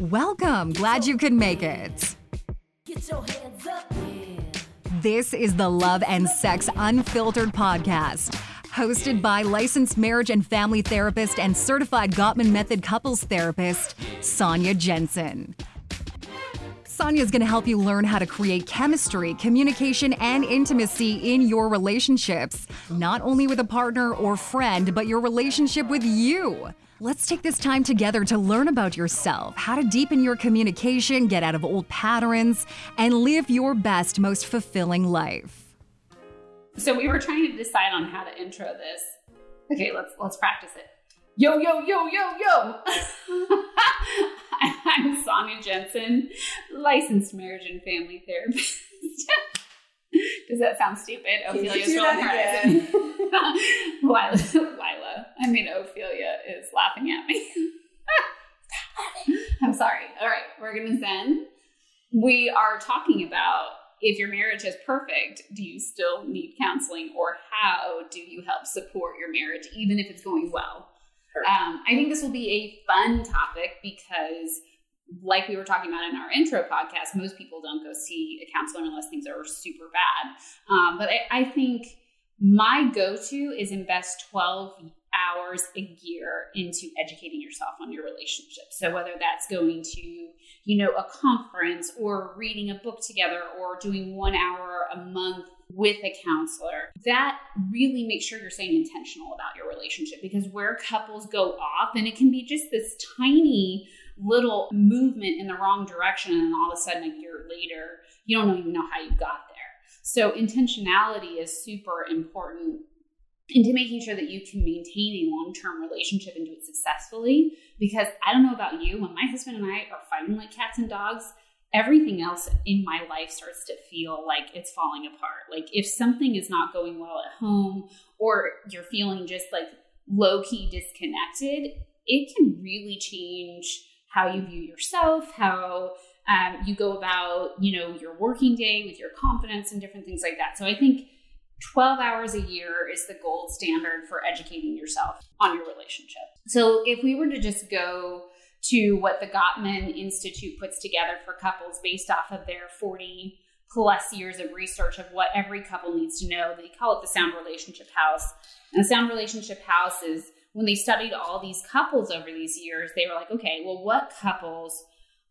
Welcome. Glad you could make it. This is the Love and Sex Unfiltered podcast, hosted by licensed marriage and family therapist and certified Gottman Method couples therapist, Sonya Jensen. Sonya is going to help you learn how to create chemistry, communication, and intimacy in your relationships, not only with a partner or friend, but your relationship with you. Let's take this time together to learn about yourself, how to deepen your communication, get out of old patterns, and live your best, most fulfilling life. So we were trying to decide on how to intro this. Okay, let's let's practice it. Yo, yo, yo, yo, yo. I'm Sonya Jensen, licensed marriage and family therapist. Does that sound stupid? Ophelia's on the horizon. Lila, Lila, I mean Ophelia is laughing at me. I'm sorry. All right, we're gonna zen. We are talking about if your marriage is perfect, do you still need counseling, or how do you help support your marriage, even if it's going well? Um, I think this will be a fun topic because, like we were talking about in our intro podcast, most people don't go see a counselor unless things are super bad. Um, but I, I think my go to is invest 12 hours a year into educating yourself on your relationship. So whether that's going to, you know, a conference or reading a book together or doing one hour a month with a counselor, that really makes sure you're staying intentional about your relationship because where couples go off, and it can be just this tiny little movement in the wrong direction, and all of a sudden, a year later, you don't even know how you got there. So, intentionality is super important into making sure that you can maintain a long term relationship and do it successfully. Because I don't know about you, when my husband and I are fighting like cats and dogs, everything else in my life starts to feel like it's falling apart. Like if something is not going well at home or you're feeling just like low key disconnected, it can really change how you view yourself, how um, you go about, you know, your working day with your confidence and different things like that. So I think 12 hours a year is the gold standard for educating yourself on your relationship. So if we were to just go to what the Gottman Institute puts together for couples based off of their 40 plus years of research of what every couple needs to know. They call it the Sound Relationship House. And the Sound Relationship House is when they studied all these couples over these years, they were like, okay, well, what couples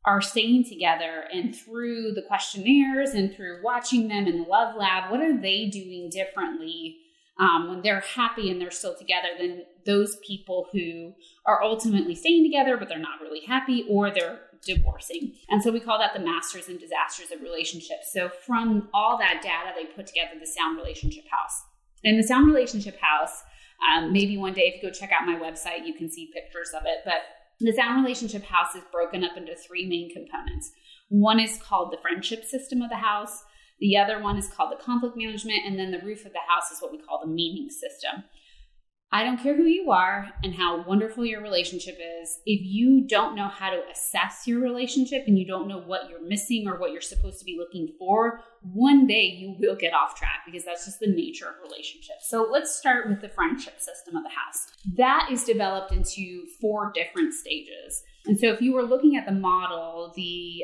are staying together and through the questionnaires and through watching them in the love lab, what are they doing differently um, when they're happy and they're still together than those people who are ultimately staying together but they're not really happy or they're divorcing. And so we call that the masters and disasters of relationships. So from all that data, they put together the Sound Relationship House. And the Sound Relationship House, um, maybe one day if you go check out my website, you can see pictures of it. But the Sound Relationship House is broken up into three main components. One is called the friendship system of the house. The other one is called the conflict management. And then the roof of the house is what we call the meaning system. I don't care who you are and how wonderful your relationship is. If you don't know how to assess your relationship and you don't know what you're missing or what you're supposed to be looking for, one day you will get off track because that's just the nature of relationships. So let's start with the friendship system of the house. That is developed into four different stages. And so if you were looking at the model, the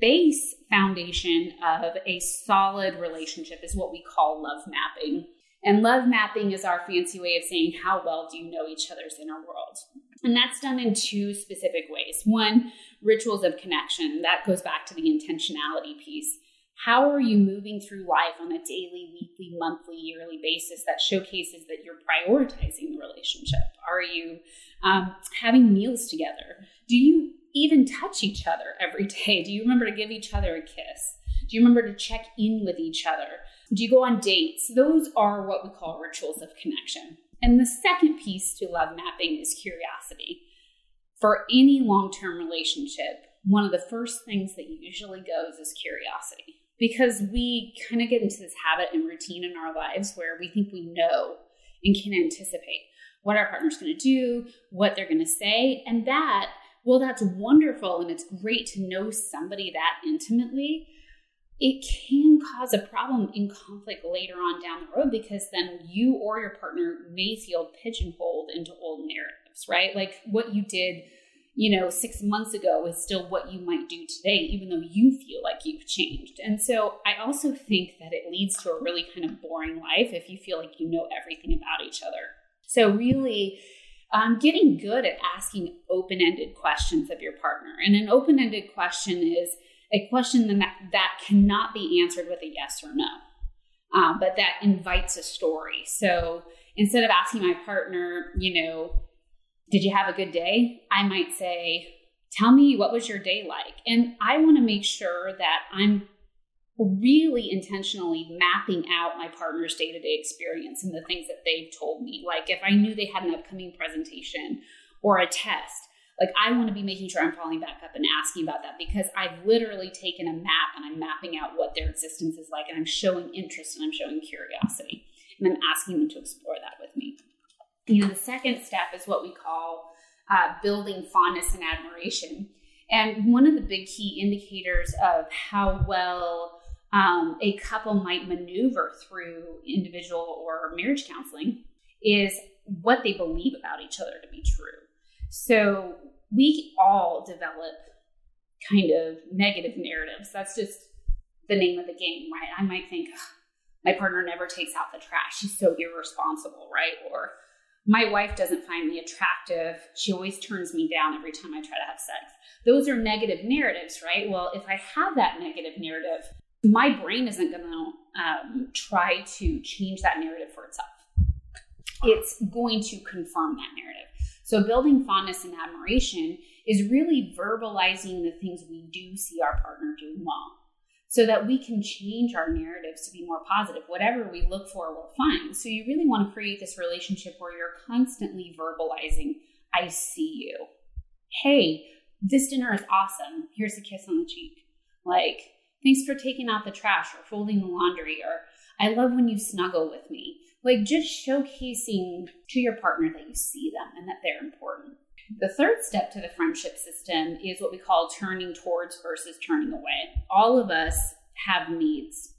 base foundation of a solid relationship is what we call love mapping. And love mapping is our fancy way of saying how well do you know each other's inner world. And that's done in two specific ways. One, rituals of connection. That goes back to the intentionality piece. How are you moving through life on a daily, weekly, monthly, yearly basis that showcases that you're prioritizing the relationship? Are you um, having meals together? Do you even touch each other every day? Do you remember to give each other a kiss? Do you remember to check in with each other? Do you go on dates? Those are what we call rituals of connection. And the second piece to love mapping is curiosity. For any long term relationship, one of the first things that usually goes is curiosity because we kind of get into this habit and routine in our lives where we think we know and can anticipate what our partner's going to do, what they're going to say. And that, well, that's wonderful and it's great to know somebody that intimately it can cause a problem in conflict later on down the road because then you or your partner may feel pigeonholed into old narratives, right? Like what you did, you know, six months ago is still what you might do today, even though you feel like you've changed. And so I also think that it leads to a really kind of boring life if you feel like you know everything about each other. So, really, um, getting good at asking open ended questions of your partner. And an open ended question is a question that, that cannot be answered with a yes or no, um, but that invites a story. So, instead of asking my partner, you know, did you have a good day? I might say, Tell me what was your day like? And I want to make sure that I'm really intentionally mapping out my partner's day to day experience and the things that they've told me. Like if I knew they had an upcoming presentation or a test, like I want to be making sure I'm following back up and asking about that because I've literally taken a map and I'm mapping out what their existence is like and I'm showing interest and I'm showing curiosity and I'm asking them to explore that with me. You know, the second step is what we call uh, building fondness and admiration. And one of the big key indicators of how well um, a couple might maneuver through individual or marriage counseling is what they believe about each other to be true. So we all develop kind of negative narratives. That's just the name of the game, right? I might think, my partner never takes out the trash. She's so irresponsible, right? Or my wife doesn't find me attractive. She always turns me down every time I try to have sex. Those are negative narratives, right? Well, if I have that negative narrative, my brain isn't going to um, try to change that narrative for itself. It's going to confirm that narrative. So, building fondness and admiration is really verbalizing the things we do see our partner doing well so that we can change our narratives to be more positive. Whatever we look for, we'll find. So you really want to create this relationship where you're constantly verbalizing, I see you. Hey, this dinner is awesome. Here's a kiss on the cheek. Like, thanks for taking out the trash or folding the laundry, or I love when you snuggle with me. Like, just showcasing to your partner that you see them and that they're important. The third step to the friendship system is what we call turning towards versus turning away. All of us have needs.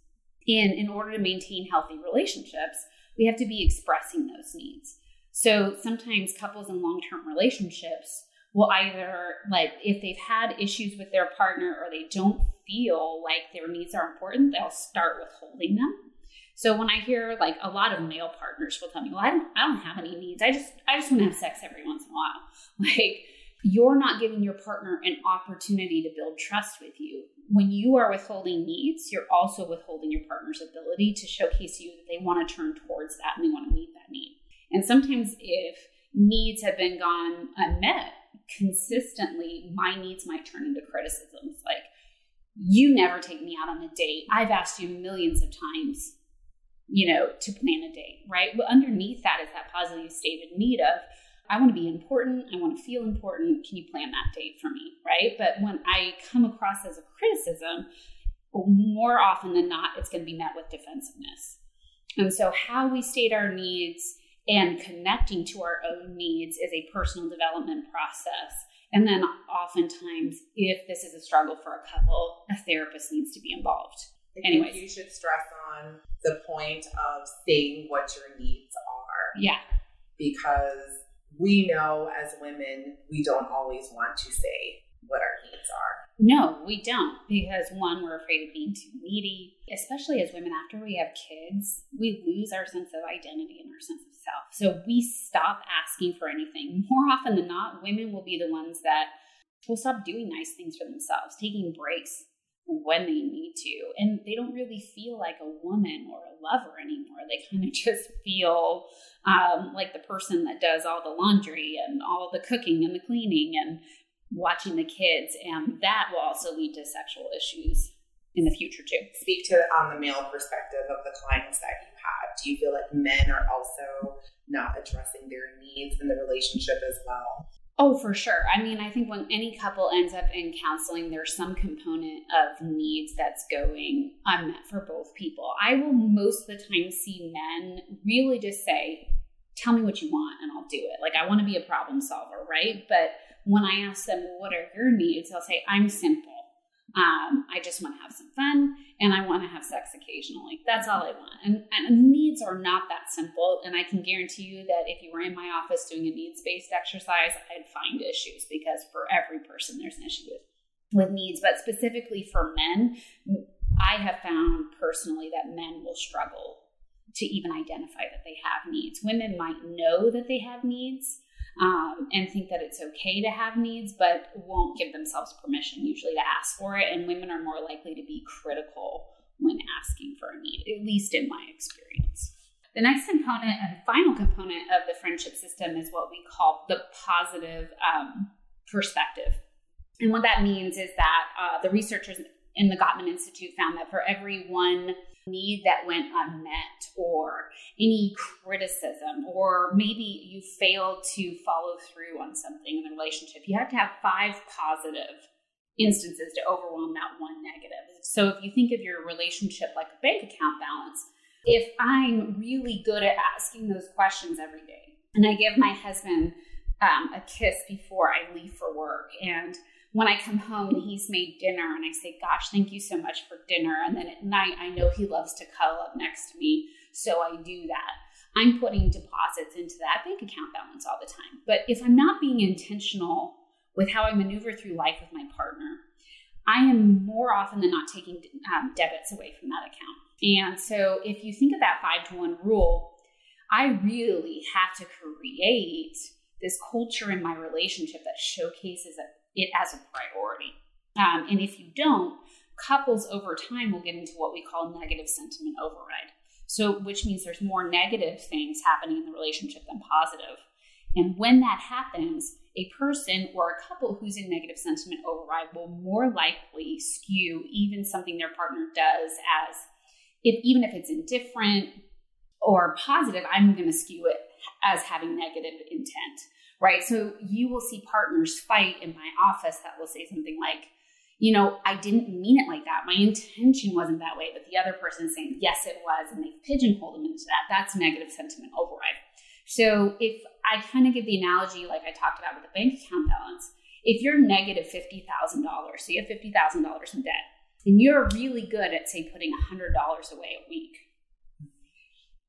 And in order to maintain healthy relationships, we have to be expressing those needs. So sometimes couples in long term relationships will either, like, if they've had issues with their partner or they don't feel like their needs are important, they'll start withholding them so when I hear like a lot of male partners will tell me, "Well, I don't, I don't have any needs. I just, I just want to have sex every once in a while." Like you're not giving your partner an opportunity to build trust with you. When you are withholding needs, you're also withholding your partner's ability to showcase you that they want to turn towards that and they want to meet that need. And sometimes if needs have been gone unmet consistently, my needs might turn into criticisms like, you never take me out on a date. I've asked you millions of times you know, to plan a date, right? But underneath that is that positive stated need of, I want to be important. I want to feel important. Can you plan that date for me, right? But when I come across as a criticism, more often than not, it's going to be met with defensiveness. And so, how we state our needs and connecting to our own needs is a personal development process. And then, oftentimes, if this is a struggle for a couple, a therapist needs to be involved. Anyways, you should stress on the point of saying what your needs are. Yeah. Because we know as women, we don't always want to say what our needs are. No, we don't. Because one, we're afraid of being too needy. Especially as women, after we have kids, we lose our sense of identity and our sense of self. So we stop asking for anything. More often than not, women will be the ones that will stop doing nice things for themselves, taking breaks, when they need to. And they don't really feel like a woman or a lover anymore. They kind of just feel um, like the person that does all the laundry and all the cooking and the cleaning and watching the kids. And that will also lead to sexual issues in the future too. Speak to on the male perspective of the clients that you have. Do you feel like men are also not addressing their needs in the relationship as well? Oh, for sure. I mean, I think when any couple ends up in counseling, there's some component of needs that's going unmet for both people. I will most of the time see men really just say, Tell me what you want and I'll do it. Like, I want to be a problem solver, right? But when I ask them, What are your needs? They'll say, I'm simple. Um, I just want to have some fun and I want to have sex occasionally. That's all I want. And, and needs are not that simple. And I can guarantee you that if you were in my office doing a needs based exercise, I'd find issues because for every person, there's an issue with, with needs. But specifically for men, I have found personally that men will struggle to even identify that they have needs. Women might know that they have needs um, and think that it's okay to have needs, but won't give themselves permission usually to ask for it. And women are more likely to be critical when asking for a need, at least in my experience. The next component and final component of the friendship system is what we call the positive um, perspective. And what that means is that uh, the researchers in the Gottman Institute found that for every one need that went unmet or any criticism or maybe you failed to follow through on something in the relationship. You have to have five positive instances to overwhelm that one negative. So if you think of your relationship like a bank account balance if i'm really good at asking those questions every day and i give my husband um, a kiss before i leave for work and when I come home and he's made dinner and I say, Gosh, thank you so much for dinner. And then at night, I know he loves to cuddle up next to me. So I do that. I'm putting deposits into that bank account balance all the time. But if I'm not being intentional with how I maneuver through life with my partner, I am more often than not taking um, debits away from that account. And so if you think of that five to one rule, I really have to create this culture in my relationship that showcases it as a priority. Um, and if you don't, couples over time will get into what we call negative sentiment override. So, which means there's more negative things happening in the relationship than positive. And when that happens, a person or a couple who's in negative sentiment override will more likely skew even something their partner does as if even if it's indifferent or positive, I'm going to skew it as having negative intent right? So you will see partners fight in my office that will say something like, you know, I didn't mean it like that. My intention wasn't that way, but the other person is saying, yes, it was, and they've pigeonholed them into that. That's negative sentiment override. So if I kind of give the analogy like I talked about with the bank account balance, if you're negative $50,000, so you have $50,000 in debt, and you're really good at, say, putting $100 away a week,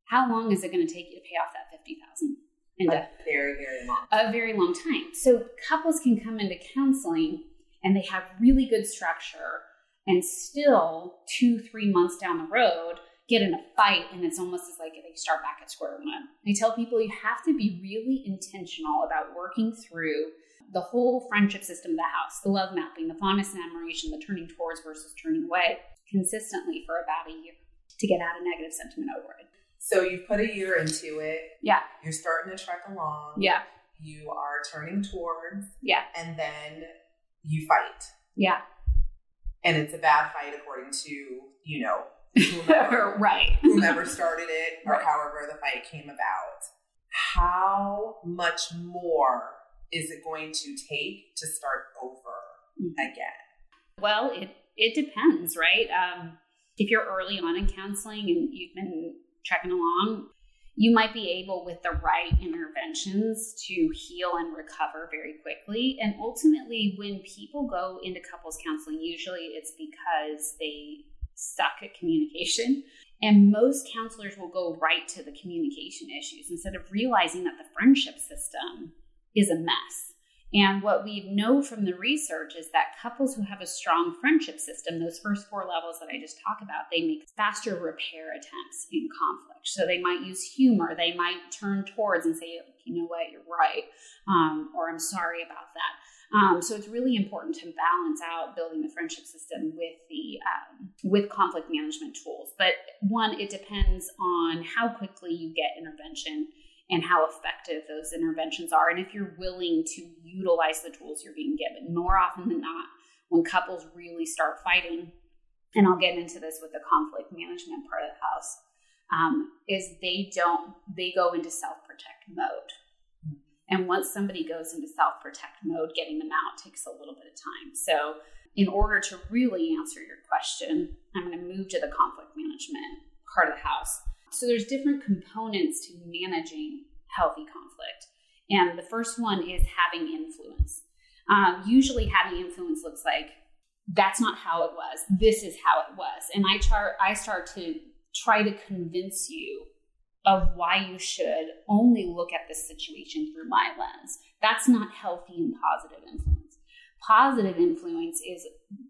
how long is it going to take you to pay off that 50000 a very, very long time. A very long time. So couples can come into counseling and they have really good structure and still two, three months down the road get in a fight and it's almost as like they start back at square one. I tell people you have to be really intentional about working through the whole friendship system of the house, the love mapping, the fondness and admiration, the turning towards versus turning away consistently for about a year to get out of negative sentiment override. So you've put a year into it. Yeah. You're starting to trek along. Yeah. You are turning towards. Yeah. And then you fight. Yeah. And it's a bad fight according to, you know, whomever, right. whomever started it or right. however the fight came about. How much more is it going to take to start over mm-hmm. again? Well, it it depends, right? Um, if you're early on in counseling and you've been trekking along, you might be able, with the right interventions, to heal and recover very quickly. And ultimately, when people go into couples counseling, usually it's because they suck at communication. And most counselors will go right to the communication issues instead of realizing that the friendship system is a mess. And what we know from the research is that couples who have a strong friendship system, those first four levels that I just talked about, they make faster repair attempts in conflict. So they might use humor, they might turn towards and say, you know what, you're right, um, or I'm sorry about that. Um, so it's really important to balance out building the friendship system with the um, with conflict management tools. But one, it depends on how quickly you get intervention and how effective those interventions are. And if you're willing to utilize the tools you're being given, more often than not, when couples really start fighting, and I'll get into this with the conflict management part of the house, um, is they don't, they go into self protect mode. And once somebody goes into self protect mode, getting them out takes a little bit of time. So, in order to really answer your question, I'm going to move to the conflict management part of the house. So there's different components to managing healthy conflict. And the first one is having influence. Um, usually, having influence looks like that's not how it was. This is how it was. And I chart I start to try to convince you of why you should only look at this situation through my lens. That's not healthy and positive influence. Positive influence is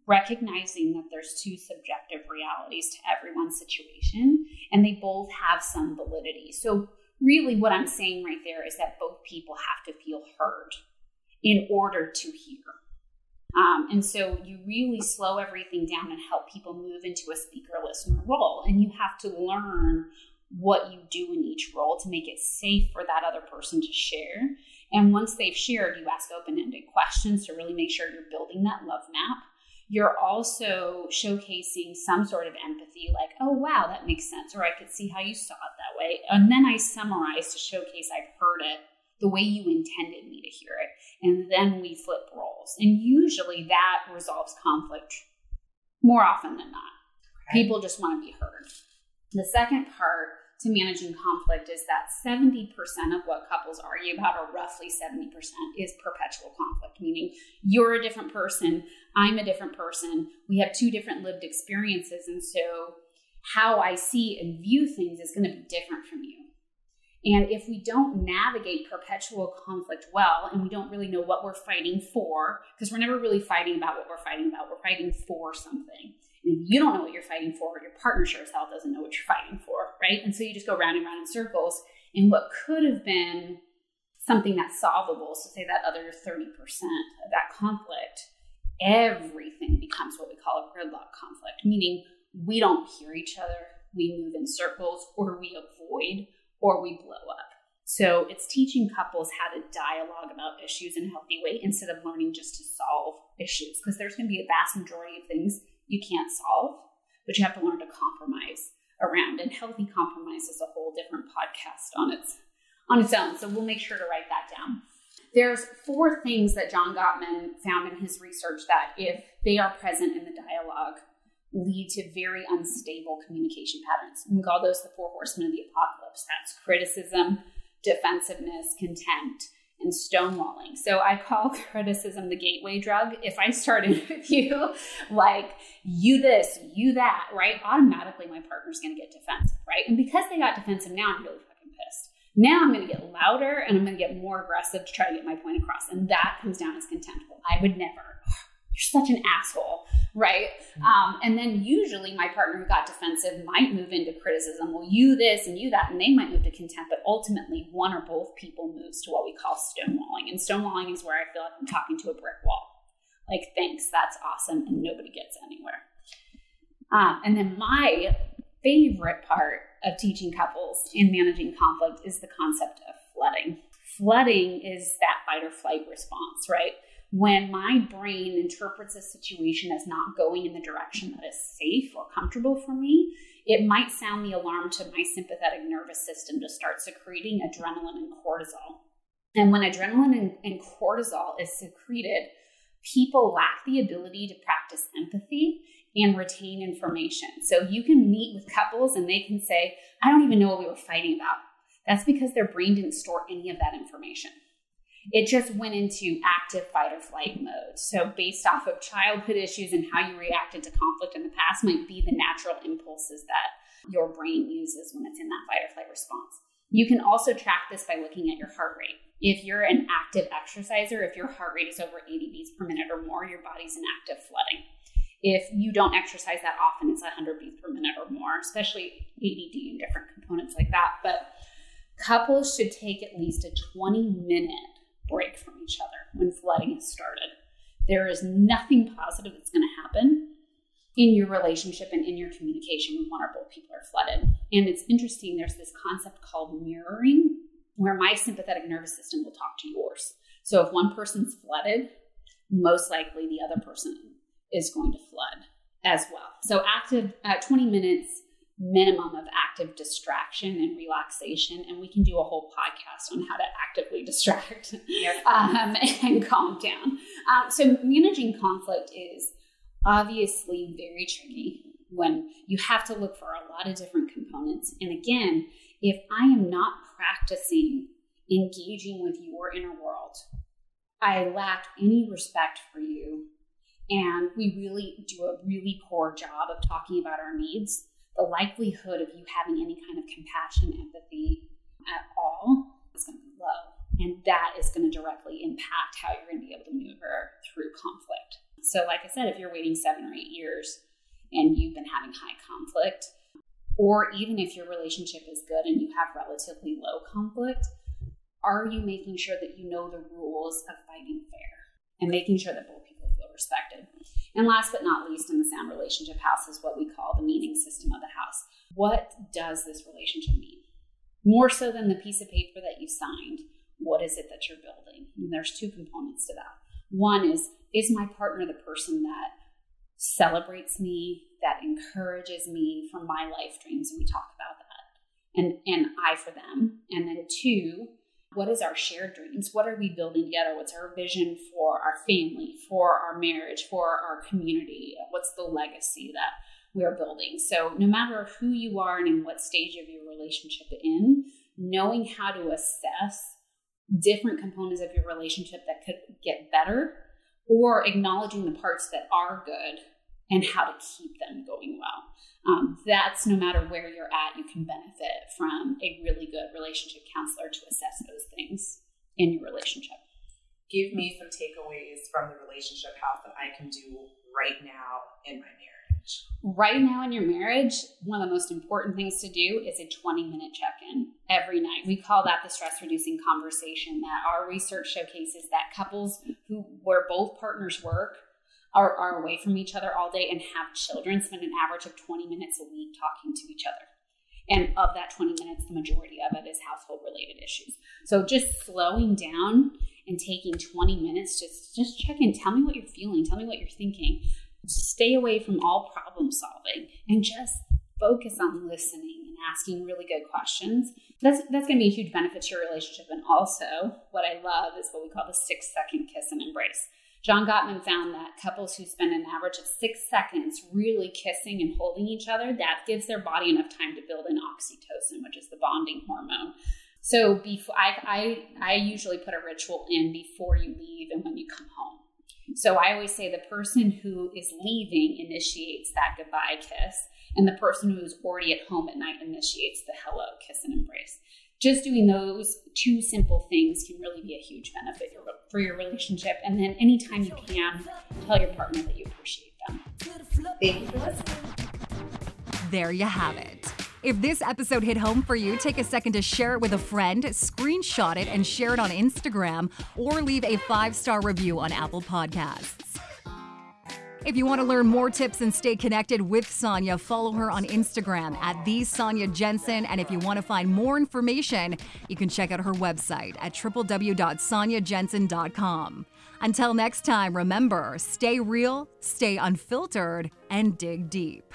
recognizing that there's two subjective realities to everyone's situation and they both have some validity. So, really, what I'm saying right there is that both people have to feel heard in order to hear. Um, and so you really slow everything down and help people move into a speaker listener role. And you have to learn what you do in each role to make it safe for that other person to share. And once they've shared, you ask open ended questions to really make sure you're building that love map. You're also showcasing some sort of empathy, like, oh, wow, that makes sense, or I could see how you saw it that way. And then I summarize to showcase I've heard it the way you intended me to hear it. And then we flip roles. And usually that resolves conflict more often than not. Okay. People just want to be heard. The second part to managing conflict is that 70% of what couples argue about, or roughly 70%, is perpetual conflict, meaning you're a different person, I'm a different person, we have two different lived experiences. And so how I see and view things is going to be different from you. And if we don't navigate perpetual conflict well, and we don't really know what we're fighting for, because we're never really fighting about what we're fighting about, we're fighting for something. You don't know what you're fighting for, your partner sure as hell doesn't know what you're fighting for, right? And so you just go round and round in circles. And what could have been something that's solvable, so say that other 30% of that conflict, everything becomes what we call a gridlock conflict, meaning we don't hear each other, we move in circles, or we avoid or we blow up. So it's teaching couples how to dialogue about issues in a healthy way instead of learning just to solve issues. Because there's going to be a vast majority of things you can't solve, but you have to learn to compromise around. And healthy compromise is a whole different podcast on its on its own. So we'll make sure to write that down. There's four things that John Gottman found in his research that if they are present in the dialogue, lead to very unstable communication patterns. We call those the four horsemen of the apocalypse. That's criticism, defensiveness, contempt, and stonewalling. So I call criticism the gateway drug. If I started with you like you this, you that, right? Automatically my partner's gonna get defensive, right? And because they got defensive now, I'm really fucking pissed. Now I'm gonna get louder and I'm gonna get more aggressive to try to get my point across. And that comes down as contemptible. I would never. You're such an asshole right? Um, and then usually my partner who got defensive might move into criticism. Well, you this and you that, and they might move to contempt. But ultimately, one or both people moves to what we call stonewalling. And stonewalling is where I feel like I'm talking to a brick wall. Like, thanks, that's awesome, and nobody gets anywhere. Um, and then my favorite part of teaching couples in managing conflict is the concept of flooding. Flooding is that fight or flight response, right? When my brain interprets a situation as not going in the direction that is safe or comfortable for me, it might sound the alarm to my sympathetic nervous system to start secreting adrenaline and cortisol. And when adrenaline and, and cortisol is secreted, people lack the ability to practice empathy and retain information. So you can meet with couples and they can say, I don't even know what we were fighting about. That's because their brain didn't store any of that information it just went into active fight or flight mode. So, based off of childhood issues and how you reacted to conflict in the past, might be the natural impulses that your brain uses when it's in that fight or flight response. You can also track this by looking at your heart rate. If you're an active exerciser, if your heart rate is over 80 beats per minute or more, your body's in active flooding. If you don't exercise that often, it's 100 beats per minute or more, especially ADD and different components like that. But couples should take at least a 20 minute break from each other when flooding has started. There is nothing positive that's going to happen in your relationship and in your communication when one or both people are flooded. And it's interesting, there's this concept called mirroring, where my sympathetic nervous system will talk to yours. So if one person's flooded, most likely the other person is going to flood as well. So active uh, 20 minutes minimum of active distraction and relaxation. And we can do a whole podcast on how to actively distract yep. um, and calm down. Um, so, managing conflict is obviously very tricky when you have to look for a lot of different components. And again, if I am not practicing engaging with your inner world, I lack any respect for you and we really do a really poor job of talking about our needs, the likelihood of you having any kind of compassion, empathy at all is going to be low. And that is going to directly impact how you're going to be able to maneuver through conflict. So, like I said, if you're waiting seven or eight years and you've been having high conflict, or even if your relationship is good and you have relatively low conflict, are you making sure that you know the rules of fighting fair and making sure that both people feel respected? And last but not least, in the sound relationship house is what we call the meaning system of the house. What does this relationship mean? More so than the piece of paper that you signed, what is it that you're building? And there's two components to that. One is, is my partner the person that celebrates me, that encourages me for my life dreams? And we talk about that. And, and I for them. And then two, what is our shared dreams? What are we building together? What's our vision for our family, for our marriage, for our community? What's the legacy that we're building? So, no matter who you are and in what stage of your relationship in, knowing how to assess different components of your relationship that could get better or acknowledging the parts that are good and how to keep them going well. Um, that's no matter where you're at, you can benefit from a really good relationship counselor to assess those things in your relationship. Give me some takeaways from the relationship house that I can do right now in my marriage. Right now in your marriage, one of the most important things to do is a 20 minute check in every night. We call that the stress reducing conversation. That our research showcases that couples who where both partners work are, are away from each other all day and have children spend an average of 20 minutes a week talking to each other. And of that 20 minutes, the majority of it is household related issues. So just slowing down and taking 20 minutes, just just check in. Tell me what you're feeling. Tell me what you're thinking stay away from all problem solving and just focus on listening and asking really good questions. That's that's going to be a huge benefit to your relationship. And also, what I love is what we call the six second kiss and embrace. John Gottman found that couples who spend an average of six seconds really kissing and holding each other, that gives their body enough time to build an oxytocin, which is the bonding hormone. So before I, I I usually put a ritual in before you leave and when you come home. So I always say the person who is leaving initiates that goodbye kiss, and the person who is already at home at night initiates the hello kiss and embrace. Just doing those two simple things can really be a huge benefit for your relationship. And then anytime you can, tell your partner that you appreciate them. Thank you for listening. There you have it. If this episode hit home for you, take a second to share it with a friend, screenshot it, and share it on Instagram, or leave a five star review on Apple Podcasts. If you want to learn more tips and stay connected with Sonya, follow her on Instagram at the Sonya Jensen. And if you want to find more information, you can check out her website at www.sonyajensen.com. Until next time, remember stay real, stay unfiltered, and dig deep.